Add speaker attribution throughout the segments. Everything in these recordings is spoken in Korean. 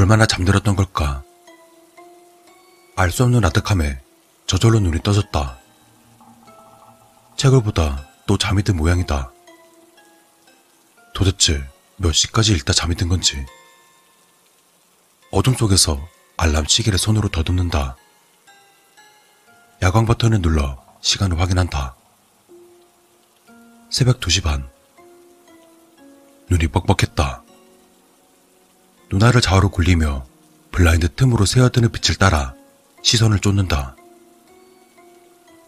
Speaker 1: 얼마나 잠들었던 걸까? 알 수 없는 아득함에 저절로 눈이 떠졌다. 책을 보다 또 잠이 든 모양이다. 도대체 몇 시까지 읽다 잠이 든 건지. 어둠 속에서 알람 시계를 손으로 더듬는다. 야광 버튼을 눌러 시간을 확인한다. 새벽 2시 반. 눈이 뻑뻑했다. 누나를 좌우로 굴리며 블라인드 틈으로 새어드는 빛을 따라 시선을 쫓는다.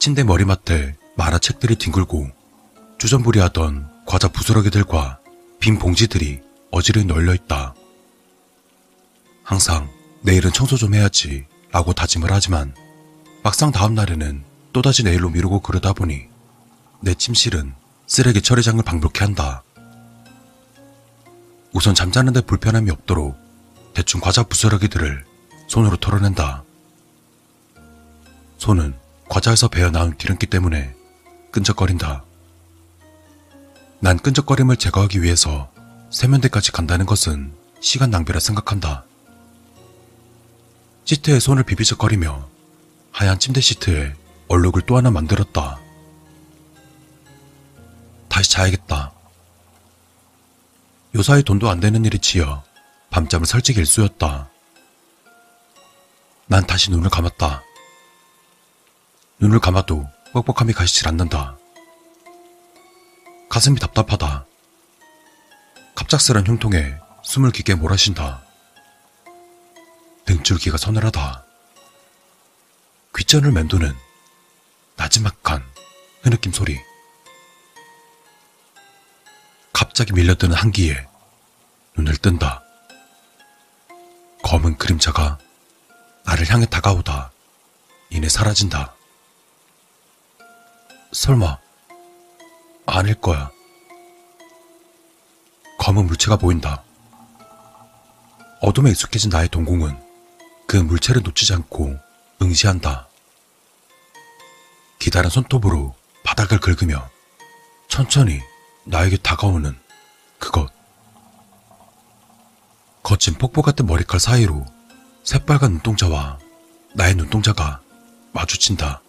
Speaker 1: 침대 머리맡에 만화책들이 뒹굴고 주전부리하던 과자 부스러기들과 빈 봉지들이 어지르게 널려 있다. 항상 내일은 청소 좀 해야지 라고 다짐을 하지만 막상 다음 날에는 또다시 내일로 미루고 그러다 보니 내 침실은 쓰레기 처리장을 방불케 한다. 우선 잠자는데 불편함이 없도록 대충 과자 부스러기들을 손으로 털어낸다. 손은 과자에서 배어 나온 기름기 때문에 끈적거린다. 난 끈적거림을 제거하기 위해서 세면대까지 간다는 것은 시간 낭비라 생각한다. 시트에 손을 비비적거리며 하얀 침대 시트에 얼룩을 또 하나 만들었다. 다시 자야겠다. 요사이 돈도 안 되는 일이 치여 밤잠을 설치기 일쑤였다. 난 다시 눈을 감았다. 눈을 감아도 뻑뻑함이 가시질 않는다. 가슴이 답답하다. 갑작스런 흉통에 숨을 깊게 몰아쉰다. 등줄기가 서늘하다. 귓전을 맴도는 나지막한 흐느낌 소리. 갑자기 밀려드는 한기에 눈을 뜬다. 검은 그림자가 나를 향해 다가오다 이내 사라진다. 설마 아닐 거야. 검은 물체가 보인다. 어둠에 익숙해진 나의 동공은 그 물체를 놓치지 않고 응시한다. 기다란 손톱으로 바닥을 긁으며 천천히 나에게 다가오는 그것. 거친 폭포 같은 머리칼 사이로 새빨간 눈동자와 나의 눈동자가 마주친다.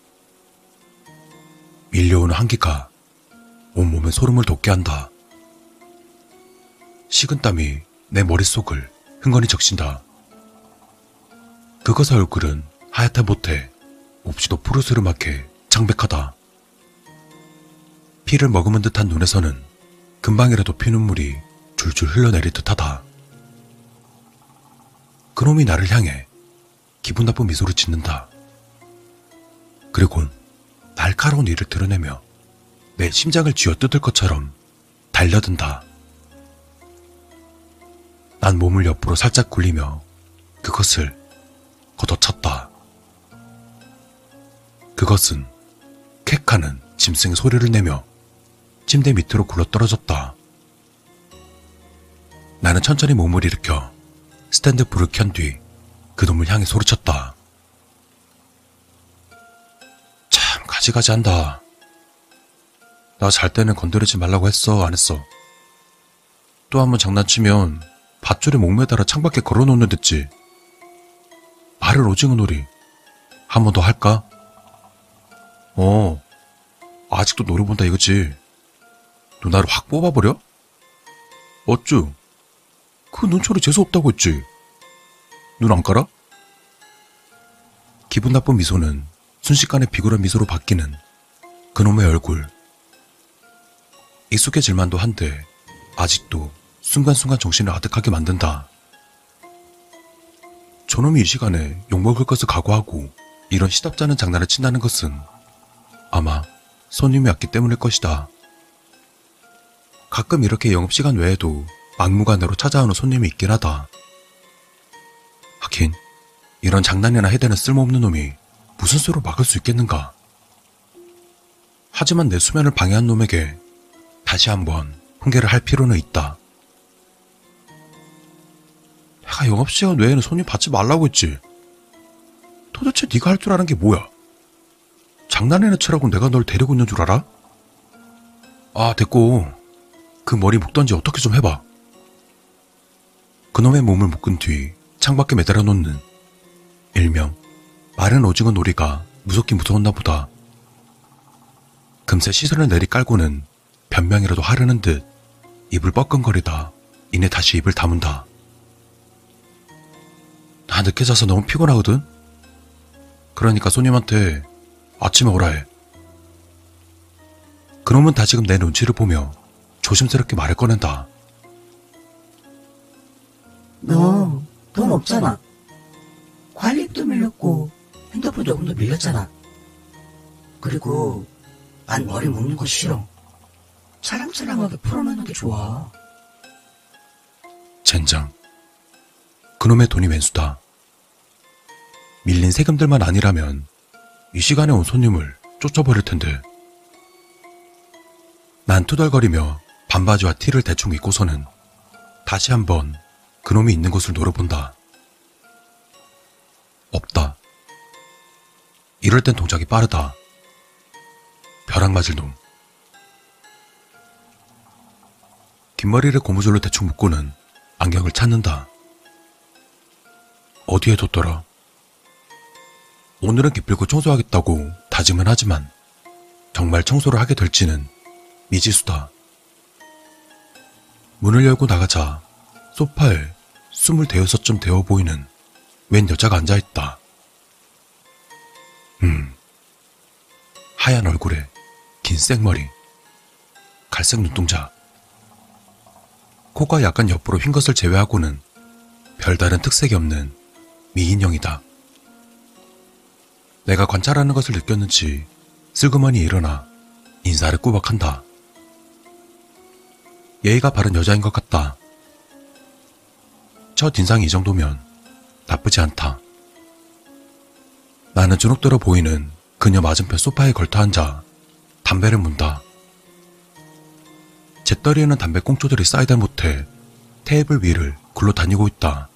Speaker 1: 밀려오는 한기가 온몸에 소름을 돋게 한다. 식은 땀이 내 머릿속을 흥건히 적신다. 그것의 얼굴은 하얗다 못해 몹시도 푸르스름하게 창백하다. 피를 머금은 듯한 눈에서는 금방이라도 피눈물이 줄줄 흘러내릴 듯하다. 그놈이 나를 향해 기분 나쁜 미소를 짓는다. 그리곤 날카로운 이를 드러내며 내 심장을 쥐어뜯을 것처럼 달려든다. 난 몸을 옆으로 살짝 굴리며 그것을 걷어찼다. 그것은 캑하는 짐승의 소리를 내며 침대 밑으로 굴러떨어졌다. 나는 천천히 몸을 일으켜 스탠드 불을 켠 뒤 그놈을 향해 소리쳤다. 참 가지가지 한다. 나 잘 때는 건드리지 말라고 했어, 안 했어? 또 한 번 장난치면 밧줄에 목매달아 창밖에 걸어놓는 듯지. 말을 오징어 놀이. 한 번 더 할까? 어, 아직도 노려본다 이거지. 누나를 확 뽑아버려? 어쭈? 그 눈초리 재수없다고 했지. 눈 안 깔아? 기분 나쁜 미소는 순식간에 비굴한 미소로 바뀌는 그놈의 얼굴. 익숙해질 만도 한데 아직도 순간순간 정신을 아득하게 만든다. 저놈이 이 시간에 욕먹을 것을 각오하고 이런 시답잖은 장난을 친다는 것은 아마 손님이 왔기 때문일 것이다. 가끔 이렇게 영업시간 외에도 막무가내로 찾아오는 손님이 있긴 하다. 하긴 이런 장난이나 해대는 쓸모없는 놈이 무슨 수로 막을 수 있겠는가? 하지만 내 수면을 방해한 놈에게 다시 한번 훈계를 할 필요는 있다. 내가 영업시간 외에는 손님 받지 말라고 했지. 도대체 네가 할 줄 아는 게 뭐야? 장난이나 치라고 내가 널 데리고 있는 줄 알아? 아, 됐고. 그 머리 묶던지 어떻게 좀 해봐. 그놈의 몸을 묶은 뒤 창밖에 매달아 놓는 일명 마른 오징어 놀이가 무섭긴 무서웠나 보다. 금세 시선을 내리 깔고는 변명이라도 하려는 듯 입을 뻐끔거리다 이내 다시 입을 다문다. 나 늦게 자서 너무 피곤하거든? 그러니까 손님한테 아침에 오라 해. 그놈은 다지금 내 눈치를 보며 조심스럽게 말을 꺼낸다.
Speaker 2: 너 돈 없잖아. 관리비도 밀렸고 핸드폰 요금도 밀렸잖아. 그리고 난 머리 묶는 거 싫어. 사랑사랑하게 풀어놓는 게 좋아.
Speaker 1: 젠장. 그놈의 돈이 웬수다. 밀린 세금들만 아니라면 이 시간에 온 손님을 쫓아버릴 텐데. 난 투덜거리며 반바지와 티를 대충 입고서는 다시 한번 그놈이 있는 곳을 노려본다. 없다. 이럴 땐 동작이 빠르다. 벼락 맞을 놈. 뒷머리를 고무줄로 대충 묶고는 안경을 찾는다. 어디에 뒀더라? 오늘은 기필코 청소하겠다고 다짐은 하지만 정말 청소를 하게 될지는 미지수다. 문을 열고 나가자 소파에 스물 대여섯쯤 되어 보이는 웬 여자가 앉아있다. 음. 하얀 얼굴에 긴 생머리, 갈색 눈동자, 코가 약간 옆으로 휜 것을 제외하고는 별다른 특색이 없는 미인형이다. 내가 관찰하는 것을 느꼈는지 슬그머니 일어나 인사를 꾸벅한다. 예의가 바른 여자인 것 같다. 첫 인상이 이 정도면 나쁘지 않다. 나는 주눅들어 보이는 그녀 맞은편 소파에 걸터 앉아 담배를 문다. 재떨이에는 담배 꽁초들이 쌓이다 못해 테이블 위를 굴러다니고 있다.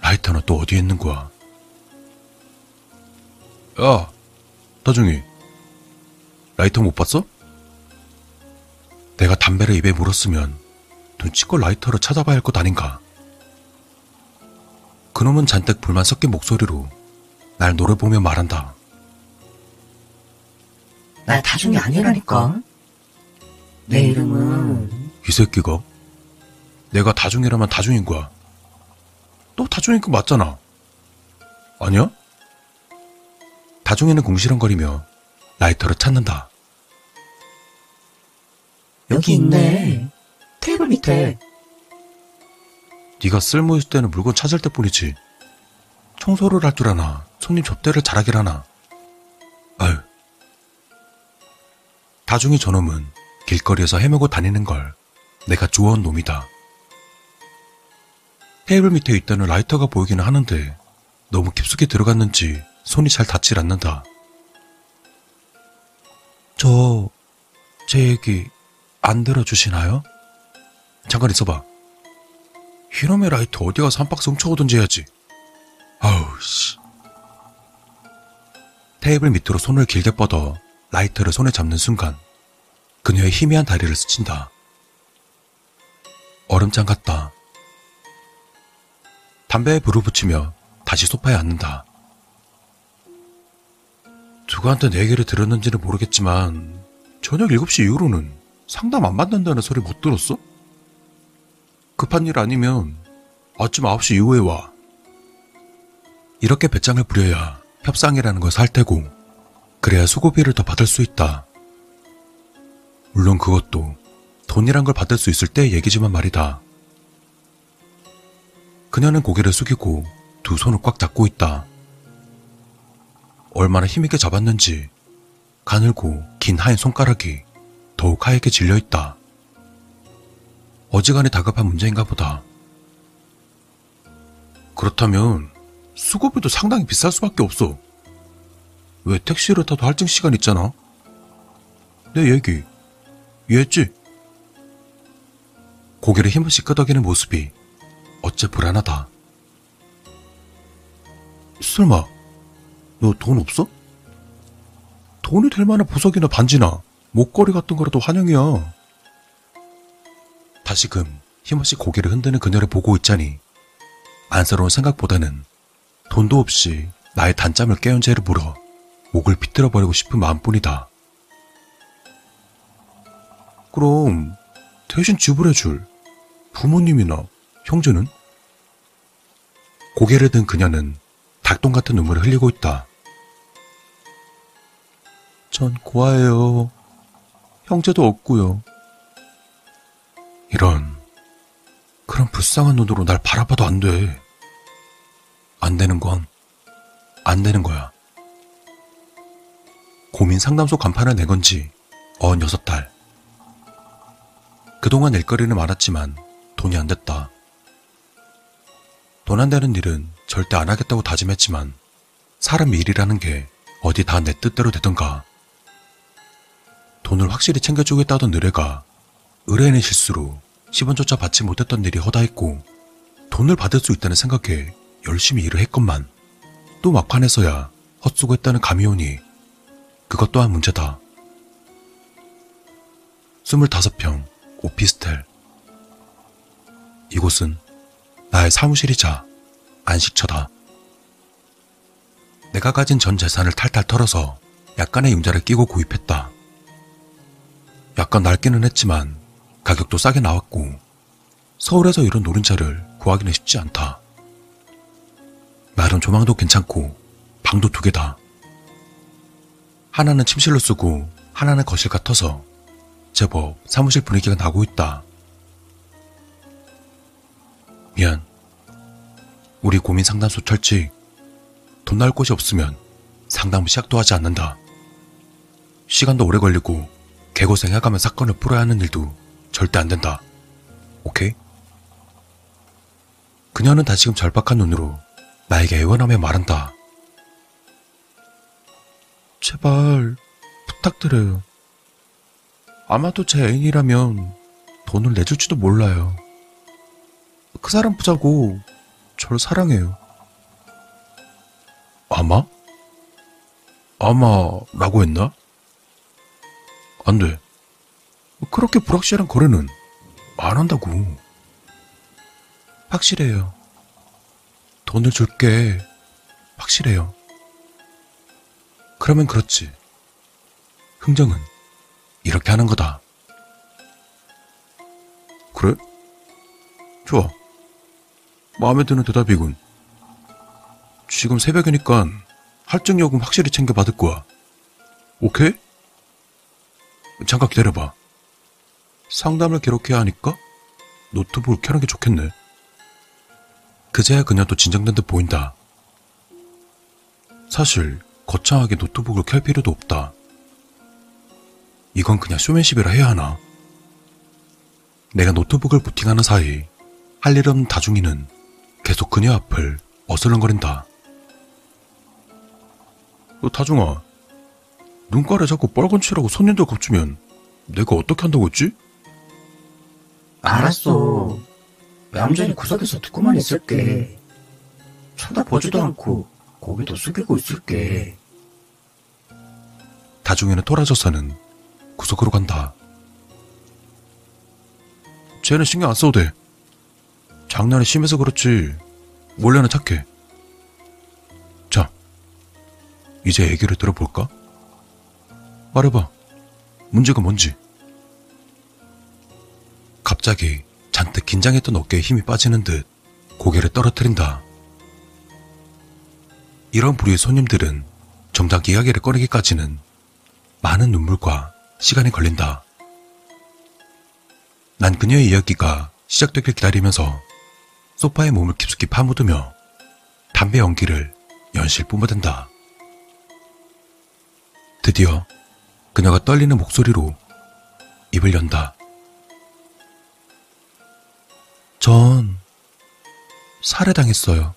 Speaker 1: 라이터는 또 어디에 있는 거야? 야, 다중이. 라이터 못 봤어? 내가 담배를 입에 물었으면 눈치껏 라이터를 찾아봐야 할 것 아닌가? 그놈은 잔뜩 불만 섞인 목소리로 날 노려보며 말한다.
Speaker 2: 나 다중이 아니라니까. 내 이름은
Speaker 1: 이 새끼가? 내가 다중이라면 다중인 거야. 너 다중인 거 맞잖아. 아니야? 다중이는 궁시렁거리며 라이터를 찾는다.
Speaker 2: 여기 있네. 테이블 밑에.
Speaker 1: 네가 쓸모 있을 때는 물건 찾을 때뿐이지. 청소를 할 줄 아나 손님 접대를 잘하길 하나. 아유. 다중이 저놈은 길거리에서 헤매고 다니는 걸 내가 주워온 놈이다. 테이블 밑에 있다는 라이터가 보이기는 하는데 너무 깊숙이 들어갔는지 손이 잘 닿질 않는다. 저, 제 얘기 안 들어주시나요? 잠깐 있어봐. 이놈의 라이터 어디 가서 한 박스 훔쳐오든지 해야지. 아우, 씨. 테이블 밑으로 손을 길게 뻗어 라이터를 손에 잡는 순간 그녀의 희미한 다리를 스친다. 얼음장 같다. 담배에 불을 붙이며 다시 소파에 앉는다. 누구한테 내 얘기를 들었는지는 모르겠지만 저녁 7시 이후로는 상담 안 받는다는 소리 못 들었어? 급한 일 아니면 아침 9시 이후에 와. 이렇게 배짱을 부려야 협상이라는 걸 살 테고 그래야 수고비를 더 받을 수 있다. 물론 그것도 돈이란 걸 받을 수 있을 때 얘기지만 말이다. 그녀는 고개를 숙이고 두 손을 꽉 잡고 있다. 얼마나 힘있게 잡았는지 가늘고 긴 하얀 손가락이 더욱 하얗게 질려 있다. 어지간히 다급한 문제인가 보다. 그렇다면 수고비도 상당히 비쌀 수밖에 없어. 왜 택시를 타도 할증 시간 있잖아? 내 얘기 이해했지? 고개를 힘없이 끄덕이는 모습이 어째 불안하다. 설마 너 돈 없어? 돈이 될 만한 보석이나 반지나 목걸이 같은 거라도 환영이야. 다시금 힘없이 고개를 흔드는 그녀를 보고 있자니 안쓰러운 생각보다는 돈도 없이 나의 단잠을 깨운 죄를 물어 목을 비틀어 버리고 싶은 마음뿐이다. 그럼 대신 지불해 줄 부모님이나 형제는? 고개를 든 그녀는 닭똥 같은 눈물을 흘리고 있다. 전 고아예요. 형제도 없고요. 이런 그런 불쌍한 눈으로 날 바라봐도 안 돼. 안 되는 건 안 되는 거야. 고민 상담소 간판을 낸 건지 어언 여섯 달. 그동안 일거리는 많았지만 돈이 안 됐다. 돈 안 되는 일은 절대 안 하겠다고 다짐했지만 사람 일이라는 게 어디 다 내 뜻대로 되던가. 돈을 확실히 챙겨주겠다던 의뢰가 의뢰인의 실수로 10원 조차 받지 못했던 일이 허다했고 돈을 받을 수 있다는 생각에 열심히 일을 했건만 또 막판에서야 헛수고했다는 감이 오니 그것 또한 문제다. 25평 오피스텔 이곳은 나의 사무실이자 안식처다. 내가 가진 전 재산을 탈탈 털어서 약간의 융자를 끼고 구입했다. 약간 낡기는 했지만 가격도 싸게 나왔고 서울에서 이런 노른자를 구하기는 쉽지 않다. 나름 조망도 괜찮고 방도 두 개다. 하나는 침실로 쓰고 하나는 거실 같아서 제법 사무실 분위기가 나고 있다. 미안. 우리 고민 상담소 철칙. 돈 나올 곳이 없으면 상담 시작도 하지 않는다. 시간도 오래 걸리고 개고생해가며 사건을 풀어야 하는 일도 절대 안 된다. 오케이? 그녀는 다시금 절박한 눈으로 나에게 애원하며 말한다. 제발 부탁드려요. 아마도 제 애인이라면 돈을 내줄지도 몰라요. 그 사람 보자고 절 사랑해요. 아마? 아마라고 했나? 안 돼. 그렇게 불확실한 거래는 안 한다고. 확실해요. 돈을 줄게. 확실해요. 그러면 그렇지. 흥정은 이렇게 하는 거다. 그래? 좋아. 마음에 드는 대답이군. 지금 새벽이니까 할증요금 확실히 챙겨 받을 거야. 오케이? 잠깐 기다려봐. 상담을 기록해야 하니까 노트북을 켜는 게 좋겠네. 그제야 그녀도 진정된 듯 보인다. 사실 거창하게 노트북을 켤 필요도 없다. 이건 그냥 쇼맨십이라 해야 하나? 내가 노트북을 부팅하는 사이 할 일 없는 다중이는 계속 그녀 앞을 어슬렁거린다. 어, 다중아, 눈깔에 자꾸 빨간 칠하고 손님들 겁주면 내가 어떻게 한다고 했지?
Speaker 2: 알았어. 얌전히 구석에서 듣고만 있을게. 쳐다보지도 않고 고개도 숙이고 있을게.
Speaker 1: 다중이는 돌아져서는 구석으로 간다. 쟤는 신경 안 써도 돼. 장난이 심해서 그렇지. 원래는 착해. 자, 이제 얘기를 들어볼까? 말해봐. 문제가 뭔지. 갑자기 잔뜩 긴장했던 어깨에 힘이 빠지는 듯 고개를 떨어뜨린다. 이런 부류의 손님들은 정작 이야기를 꺼내기까지는 많은 눈물과 시간이 걸린다. 난 그녀의 이야기가 시작되길 기다리면서 소파에 몸을 깊숙이 파묻으며 담배 연기를 연실 뿜어댄다. 드디어 그녀가 떨리는 목소리로 입을 연다. 전 살해당했어요.